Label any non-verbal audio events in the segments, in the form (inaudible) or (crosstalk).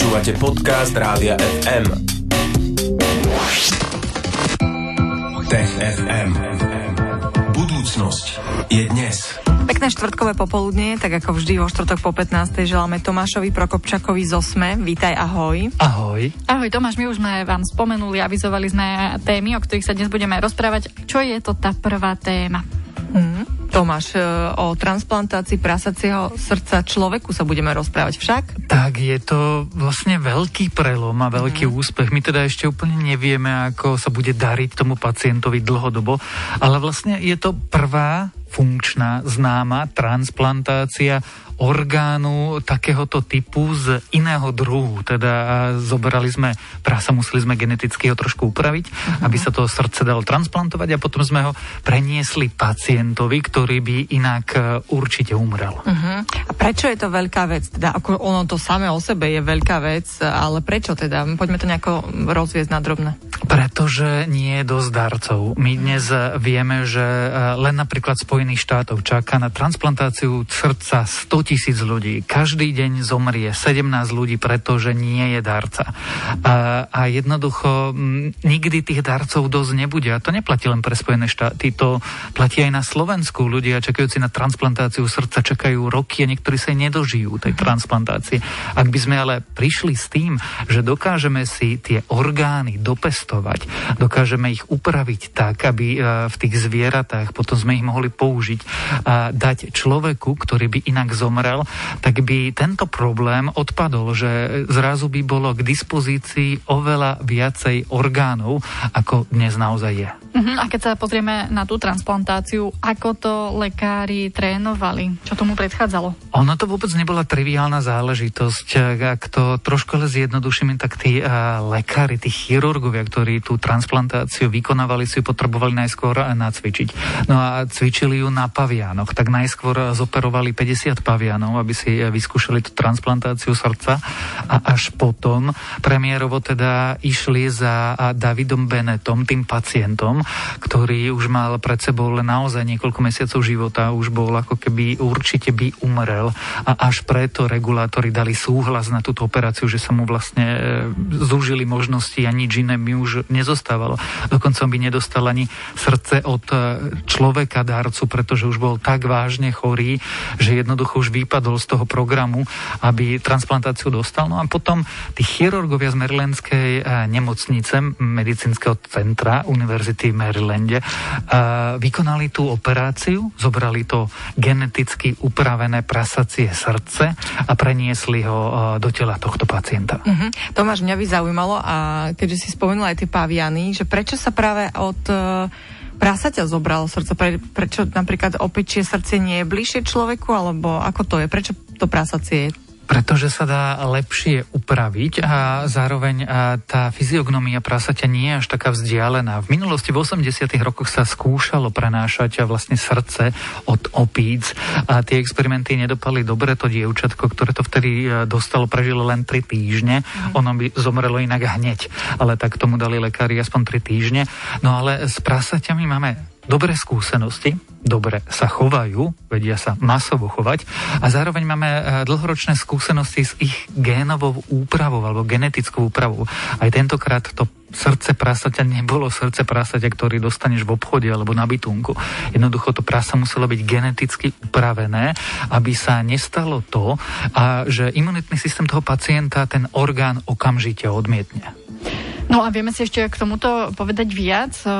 Počúvate podcast Rádia FM. Tech FM. Budúcnosť je dnes. Pekné štvrtkové popoludnie, tak ako vždy vo štvrtok po 15. želáme Tomášovi Prokopčakovi z Osme. Vítaj, ahoj. Ahoj. Ahoj Tomáš, my už sme vám spomenuli, avizovali sme témy, o ktorých sa dnes budeme rozprávať. Čo je to tá prvá téma? Hmm. Tomáš, e, o transplantácii prasacieho srdca človeku sa budeme rozprávať však? Tak, je to vlastne veľký prelom a veľký mm. úspech. My teda ešte úplne nevieme, ako sa bude dariť tomu pacientovi dlhodobo, ale vlastne je to prvá funkčná, známa transplantácia orgánu takéhoto typu z iného druhu. Teda zoberali sme prasa, museli sme geneticky ho trošku upraviť, uh-huh. aby sa to srdce dalo transplantovať a potom sme ho preniesli pacientovi, ktorý by inak e, určite umrel. Uh-huh. A prečo je to veľká vec? Teda ako ono to samé o sebe je veľká vec, ale prečo teda? Poďme to nejako rozviesť na drobné. Pretože nie je dosť darcov. My dnes vieme, že e, len napríklad Spojených štátov čaká na transplantáciu srdca 100 tisíc ľudí. Každý deň zomrie 17 ľudí, pretože nie je darca. A, a jednoducho nikdy tých darcov dosť nebude. A to neplatí len pre Spojené štáty, to platí aj na Slovensku. Ľudia čakajúci na transplantáciu srdca čakajú roky a niektorí sa nedožijú tej transplantácie. Ak by sme ale prišli s tým, že dokážeme si tie orgány dopestovať, dokážeme ich upraviť tak, aby e, v tých zvieratách potom sme ich mohli použiť a dať človeku, ktorý by inak zomrel, tak by tento problém odpadol, že zrazu by bolo k dispozícii oveľa viacej orgánov, ako dnes naozaj je. Uh-huh. A keď sa pozrieme na tú transplantáciu, ako to lekári trénovali? Čo tomu predchádzalo? Ono to vôbec nebola triviálna záležitosť. Ak to trošku ale zjednodušíme, tak tí uh, lekári, tí chirurgovia, ktorí tú transplantáciu vykonávali, si ju potrebovali najskôr nacvičiť. No a cvičili ju na pavianoch. Tak najskôr zoperovali 50 pavianov, aby si vyskúšali tú transplantáciu srdca a až potom premiérovo teda išli za Davidom Benetom, tým pacientom, ktorý už mal pred sebou len naozaj niekoľko mesiacov života, už bol ako keby určite by umrel a až preto regulátori dali súhlas na túto operáciu, že sa mu vlastne e, zúžili možnosti a nič iné by už nezostávalo. Dokonca by nedostal ani srdce od e, človeka darcu, pretože už bol tak vážne chorý, že jednoducho už vypadol z toho programu, aby transplantáciu dostal. No a potom tí chirurgovia z Marylandskej e, nemocnice, medicínskeho centra Univerzity Marylande, vykonali tú operáciu, zobrali to geneticky upravené prasacie srdce a preniesli ho do tela tohto pacienta. Uh-huh. Tomáš, mňa by zaujímalo, a keďže si spomenula aj tie paviany, že prečo sa práve od uh, prasaťa zobralo srdce? Pre, prečo napríklad opečie srdce nie je bližšie človeku, alebo ako to je? Prečo to prasacie je pretože sa dá lepšie upraviť a zároveň tá fyziognomia prasaťa nie je až taká vzdialená. V minulosti v 80. rokoch sa skúšalo prenášať vlastne srdce od opíc a tie experimenty nedopali dobre. To dievčatko, ktoré to vtedy e, dostalo, prežilo len 3 týždne. Mm. Ono by zomrelo inak hneď, ale tak tomu dali lekári aspoň 3 týždne. No ale s prasaťami máme dobré skúsenosti, dobre sa chovajú, vedia sa masovo chovať a zároveň máme e, dlhoročné skúsenosti s ich génovou úpravou alebo genetickou úpravou. Aj tentokrát to srdce prasaťa nebolo srdce prasaťa, ktorý dostaneš v obchode alebo na bytunku. Jednoducho to prasa muselo byť geneticky upravené, aby sa nestalo to, a že imunitný systém toho pacienta ten orgán okamžite odmietne. No a vieme si ešte k tomuto povedať viac, eh,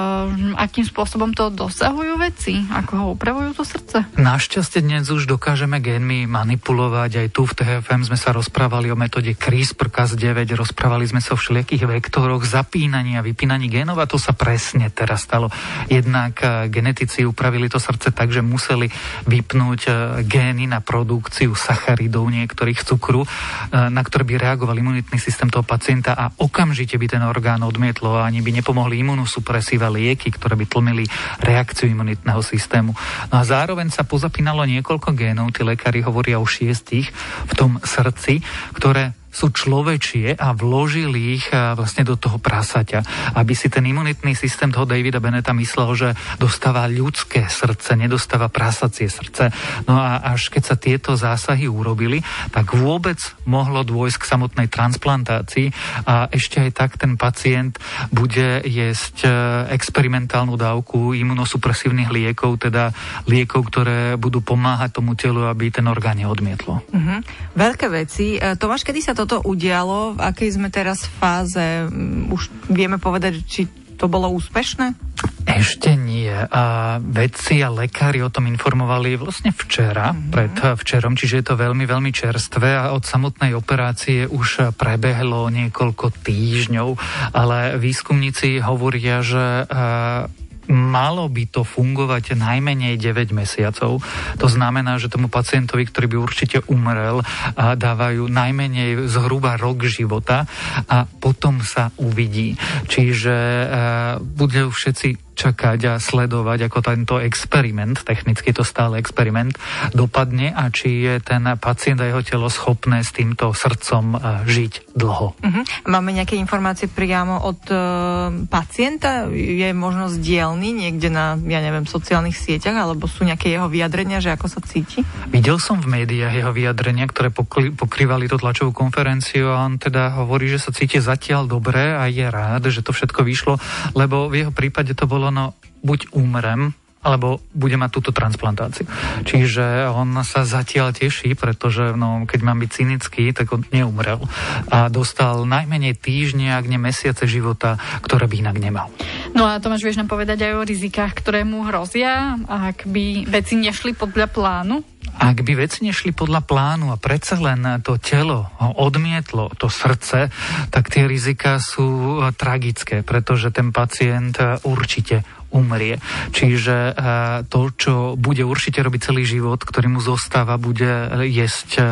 akým spôsobom to dosahujú veci, ako ho upravujú to srdce? Našťastie dnes už dokážeme génmi manipulovať. Aj tu v TFM sme sa rozprávali o metóde CRISPR-Cas9, rozprávali sme sa o všelijakých vektoroch zapínaní a vypínaní génov a to sa presne teraz stalo. Jednak eh, genetici upravili to srdce tak, že museli vypnúť eh, gény na produkciu sacharidov niektorých cukru, na ktoré by reagoval imunitný systém toho pacienta a okamžite by ten orgán orgán odmietlo a ani by nepomohli imunosupresíva lieky, ktoré by tlmili reakciu imunitného systému. No a zároveň sa pozapínalo niekoľko génov, tí lekári hovoria o šiestich v tom srdci, ktoré sú človečie a vložili ich vlastne do toho prasaťa, aby si ten imunitný systém toho Davida Beneta myslel, že dostáva ľudské srdce, nedostáva prasacie srdce. No a až keď sa tieto zásahy urobili, tak vôbec mohlo dôjsť k samotnej transplantácii a ešte aj tak ten pacient bude jesť e, experimentálnu dávku imunosupresívnych liekov, teda liekov, ktoré budú pomáhať tomu telu, aby ten orgán neodmietlo. Uh-huh. Veľké veci. E, Tomáš, kedy sa toto udialo? V akej sme teraz fáze? Mm, už vieme povedať, či to bolo úspešné? Ešte nie. A vedci a lekári o tom informovali vlastne včera, mm-hmm. pred včerom, čiže je to veľmi, veľmi čerstvé a od samotnej operácie už prebehlo niekoľko týždňov, ale výskumníci hovoria, že malo by to fungovať najmenej 9 mesiacov. To znamená, že tomu pacientovi, ktorý by určite umrel, dávajú najmenej zhruba rok života a potom sa uvidí. Čiže budú všetci čakať a sledovať, ako tento experiment, technicky to stále experiment, dopadne a či je ten pacient a jeho telo schopné s týmto srdcom e, žiť dlho. Uh-huh. Máme nejaké informácie priamo od uh, pacienta? Je možno dielny niekde na, ja neviem, sociálnych sieťach, alebo sú nejaké jeho vyjadrenia, že ako sa cíti? Videl som v médiách jeho vyjadrenia, ktoré pokli, pokrývali tú tlačovú konferenciu a on teda hovorí, že sa cíti zatiaľ dobre a je rád, že to všetko vyšlo, lebo v jeho prípade to bolo ono buď umrem, alebo bude mať túto transplantáciu. Čiže on sa zatiaľ teší, pretože no, keď mám byť cynický, tak on neumrel. A dostal najmenej týždne, ak nie mesiace života, ktoré by inak nemal. No a Tomáš, vieš nám povedať aj o rizikách, ktoré mu hrozia, ak by veci nešli podľa plánu? Ak by veci nešli podľa plánu a predsa len to telo odmietlo to srdce, tak tie rizika sú tragické, pretože ten pacient určite umrie. Čiže e, to, čo bude určite robiť celý život, ktorý mu zostáva, bude jesť e,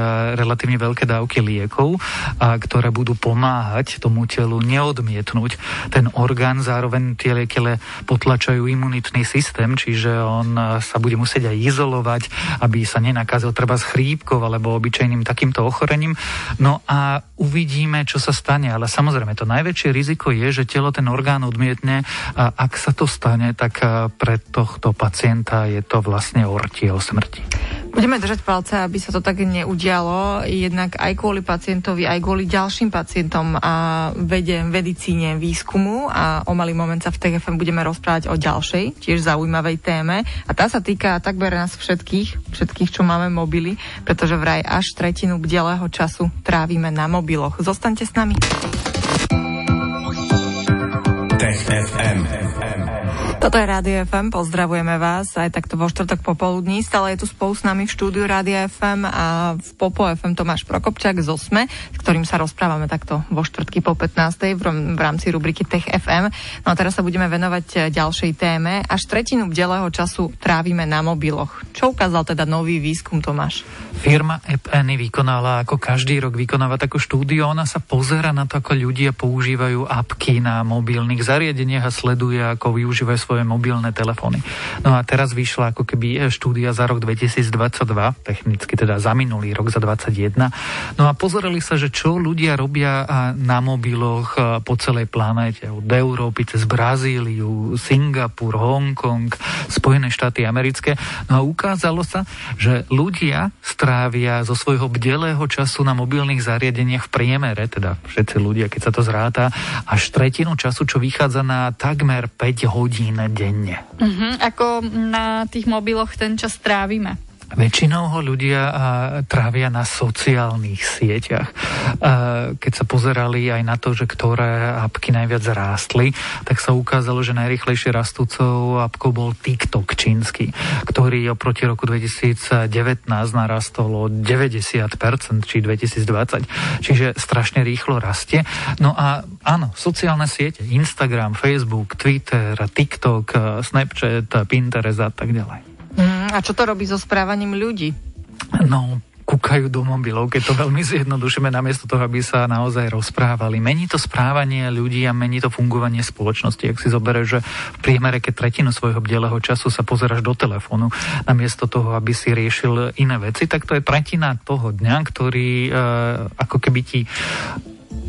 relatívne veľké dávky liekov, ktoré budú pomáhať tomu telu neodmietnúť ten orgán, zároveň tie lieky potlačajú imunitný systém, čiže on e, sa bude musieť aj izolovať, aby sa nenakazil treba s chrípkou alebo obyčajným takýmto ochorením. No a uvidíme, čo sa stane. Ale samozrejme, to najväčšie riziko je, že telo ten orgán odmietne a ak sa to stane, tak eh, pre tohto pacienta je to vlastne ortiel smrti. Budeme držať palce, aby sa to tak neudialo, jednak aj kvôli pacientovi, aj kvôli ďalším pacientom a vede, medicíne, výskumu a o malý moment sa v TFM budeme rozprávať o ďalšej, tiež zaujímavej téme a tá sa týka takmer nás všetkých, všetkých, čo máme mobily, pretože vraj až tretinu bdelého času trávime na mobiloch. Zostaňte s nami. Tech FM. Toto je Rádio FM, pozdravujeme vás aj takto vo štvrtok popoludní. Stále je tu spolu s nami v štúdiu Rádia FM a v Popo FM Tomáš Prokopčák z Osme, s ktorým sa rozprávame takto vo štvrtky po 15. v, rámci rubriky Tech FM. No a teraz sa budeme venovať e, ďalšej téme. Až tretinu bdelého času trávime na mobiloch. Čo ukázal teda nový výskum, Tomáš? Firma AppAny vykonala, ako každý rok vykonáva takú štúdiu, ona sa pozera na to, ako ľudia používajú apky na mobilných zariadeniach a sleduje, ako využívajú svoje mobilné telefóny. No a teraz vyšla ako keby štúdia za rok 2022, technicky teda za minulý rok, za 2021. No a pozerali sa, že čo ľudia robia na mobiloch po celej planéte, od Európy cez Brazíliu, Singapur, Hongkong, Spojené štáty americké. No a ukázalo sa, že ľudia strávia zo svojho bdelého času na mobilných zariadeniach v priemere, teda všetci ľudia, keď sa to zráta, až tretinu času, čo vychádza na takmer 5 hodín denne. Uh-huh. Ako na tých mobiloch ten čas trávime? Väčšinou ho ľudia trávia na sociálnych sieťach. Keď sa pozerali aj na to, že ktoré apky najviac rástli, tak sa ukázalo, že najrychlejšie rastúcou apkou bol TikTok čínsky, ktorý oproti roku 2019 narastol o 90%, či 2020. Čiže strašne rýchlo rastie. No a áno, sociálne siete, Instagram, Facebook, Twitter, TikTok, Snapchat, Pinterest a tak ďalej. Mm, a čo to robí so správaním ľudí? No, kúkajú do mobilov, keď to veľmi zjednodušíme, namiesto toho, aby sa naozaj rozprávali. Mení to správanie ľudí a mení to fungovanie spoločnosti. Ak si zoberieš, že v priemere, keď tretinu svojho bdeleho času sa pozeráš do telefónu, namiesto toho, aby si riešil iné veci, tak to je tretina toho dňa, ktorý e, ako keby ti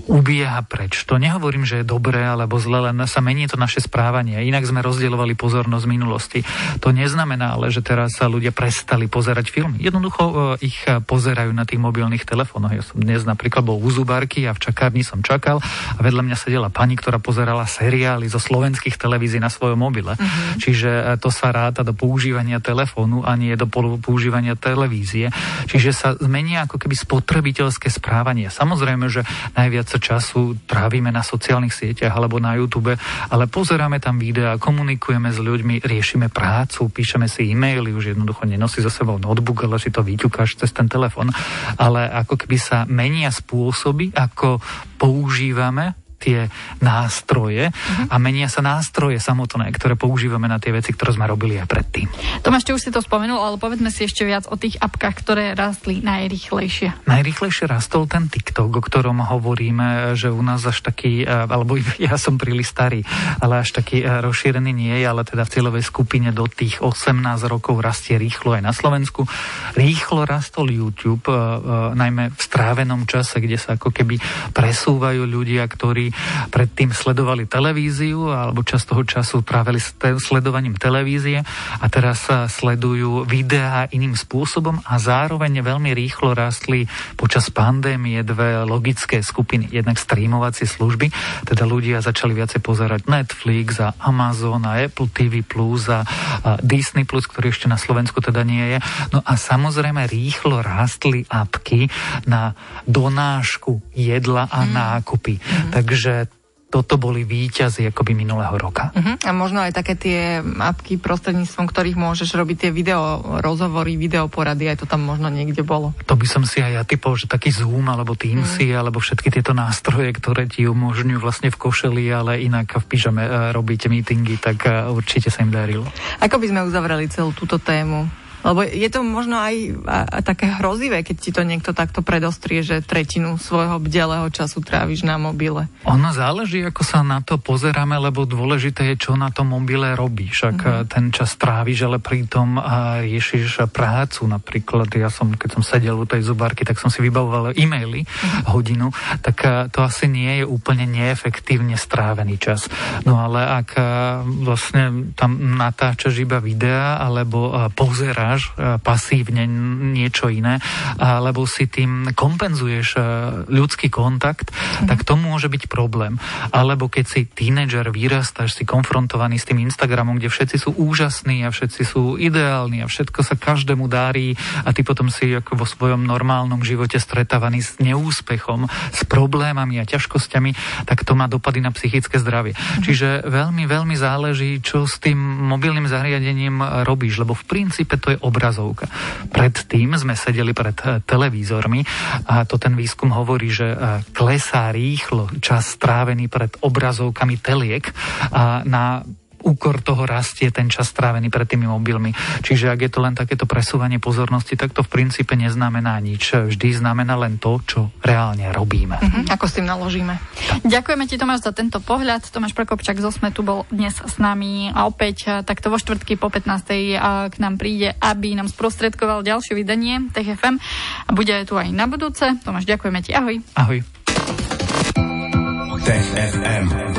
ubieha preč. To nehovorím, že je dobré alebo zle, len sa mení to naše správanie. Inak sme rozdielovali pozornosť minulosti. To neznamená ale, že teraz sa ľudia prestali pozerať filmy. Jednoducho e, ich pozerajú na tých mobilných telefónoch. Ja som dnes napríklad bol u zubárky a v čakárni som čakal a vedľa mňa sedela pani, ktorá pozerala seriály zo slovenských televízií na svojom mobile. Uh-huh. Čiže e, to sa ráta do používania telefónu a nie do používania televízie. Čiže sa zmenia ako keby spotrebiteľské správanie. Samozrejme, že najviac času trávime na sociálnych sieťach alebo na YouTube, ale pozeráme tam videá, komunikujeme s ľuďmi, riešime prácu, píšeme si e-maily, už jednoducho nenosí so sebou notebook, ale si to vyťukáš cez ten telefon. Ale ako keby sa menia spôsoby, ako používame tie nástroje uh-huh. a menia sa nástroje samotné, ktoré používame na tie veci, ktoré sme robili aj predtým. Tomáš, ty už si to spomenul, ale povedzme si ešte viac o tých apkách, ktoré rastli najrychlejšie. Najrychlejšie rastol ten TikTok, o ktorom hovoríme, že u nás až taký, e, alebo (laughs) ja som príliš starý, ale až taký e, rozšírený nie je, ale teda v cieľovej skupine do tých 18 rokov rastie rýchlo aj na Slovensku. Rýchlo rastol YouTube, e, najmä v strávenom čase, kde sa ako keby presúvajú ľudia, ktorí predtým sledovali televíziu alebo čas toho času trávili sledovaním televízie a teraz sa sledujú videá iným spôsobom a zároveň veľmi rýchlo rastli počas pandémie dve logické skupiny. Jednak streamovacie služby, teda ľudia začali viacej pozerať Netflix a Amazon a Apple TV Plus a, a Disney Plus, ktorý ešte na Slovensku teda nie je. No a samozrejme rýchlo rástli apky na donášku jedla a mm. nákupy. Mm. Takže že toto boli výťazy akoby minulého roka. Uh-huh. A možno aj také tie apky, prostredníctvom ktorých môžeš robiť tie video rozhovory, video porady, aj to tam možno niekde bolo. To by som si aj ja typol, že taký Zoom alebo Teamsy, uh-huh. alebo všetky tieto nástroje, ktoré ti umožňujú vlastne v košeli, ale inak v pyžame uh, robíte meetingy, tak uh, určite sa im darilo. Ako by sme uzavreli celú túto tému? Lebo je to možno aj a, a také hrozivé, keď ti to niekto takto predostrie, že tretinu svojho bdelého času tráviš na mobile. Ono záleží, ako sa na to pozeráme, lebo dôležité je, čo na tom mobile robíš. Ak mm-hmm. ten čas tráviš, ale pritom riešiš prácu. Napríklad ja som, keď som sedel u tej zubárky, tak som si vybavoval e-maily mm-hmm. hodinu, tak to asi nie je úplne neefektívne strávený čas. No ale ak vlastne tam natáčaš iba videa, alebo pozeráš hráš e, pasívne niečo iné, lebo si tým kompenzuješ e, ľudský kontakt, mm. tak to môže byť problém. Alebo keď si tínedžer, vyrastáš, si konfrontovaný s tým Instagramom, kde všetci sú úžasní a všetci sú ideálni a všetko sa každému darí a ty potom si ako vo svojom normálnom živote stretávaný s neúspechom, s problémami a ťažkosťami, tak to má dopady na psychické zdravie. Mm. Čiže veľmi, veľmi záleží, čo s tým mobilným zariadením robíš, lebo v princípe to je obrazovka. Predtým sme sedeli pred eh, televízormi a to ten výskum hovorí, že eh, klesá rýchlo čas strávený pred obrazovkami teliek a na úkor toho rastie ten čas strávený pred tými mobilmi. Čiže ak je to len takéto presúvanie pozornosti, tak to v princípe neznamená nič. Vždy znamená len to, čo reálne robíme. Uh-huh. Ako s tým naložíme. Tak. Ďakujeme ti Tomáš za tento pohľad. Tomáš Prokopčak zo Smetu bol dnes s nami a opäť takto vo štvrtky po 15. k nám príde, aby nám sprostredkoval ďalšie vydanie TFM a bude tu aj na budúce. Tomáš, ďakujeme ti. Ahoj. Ahoj. Tech FM.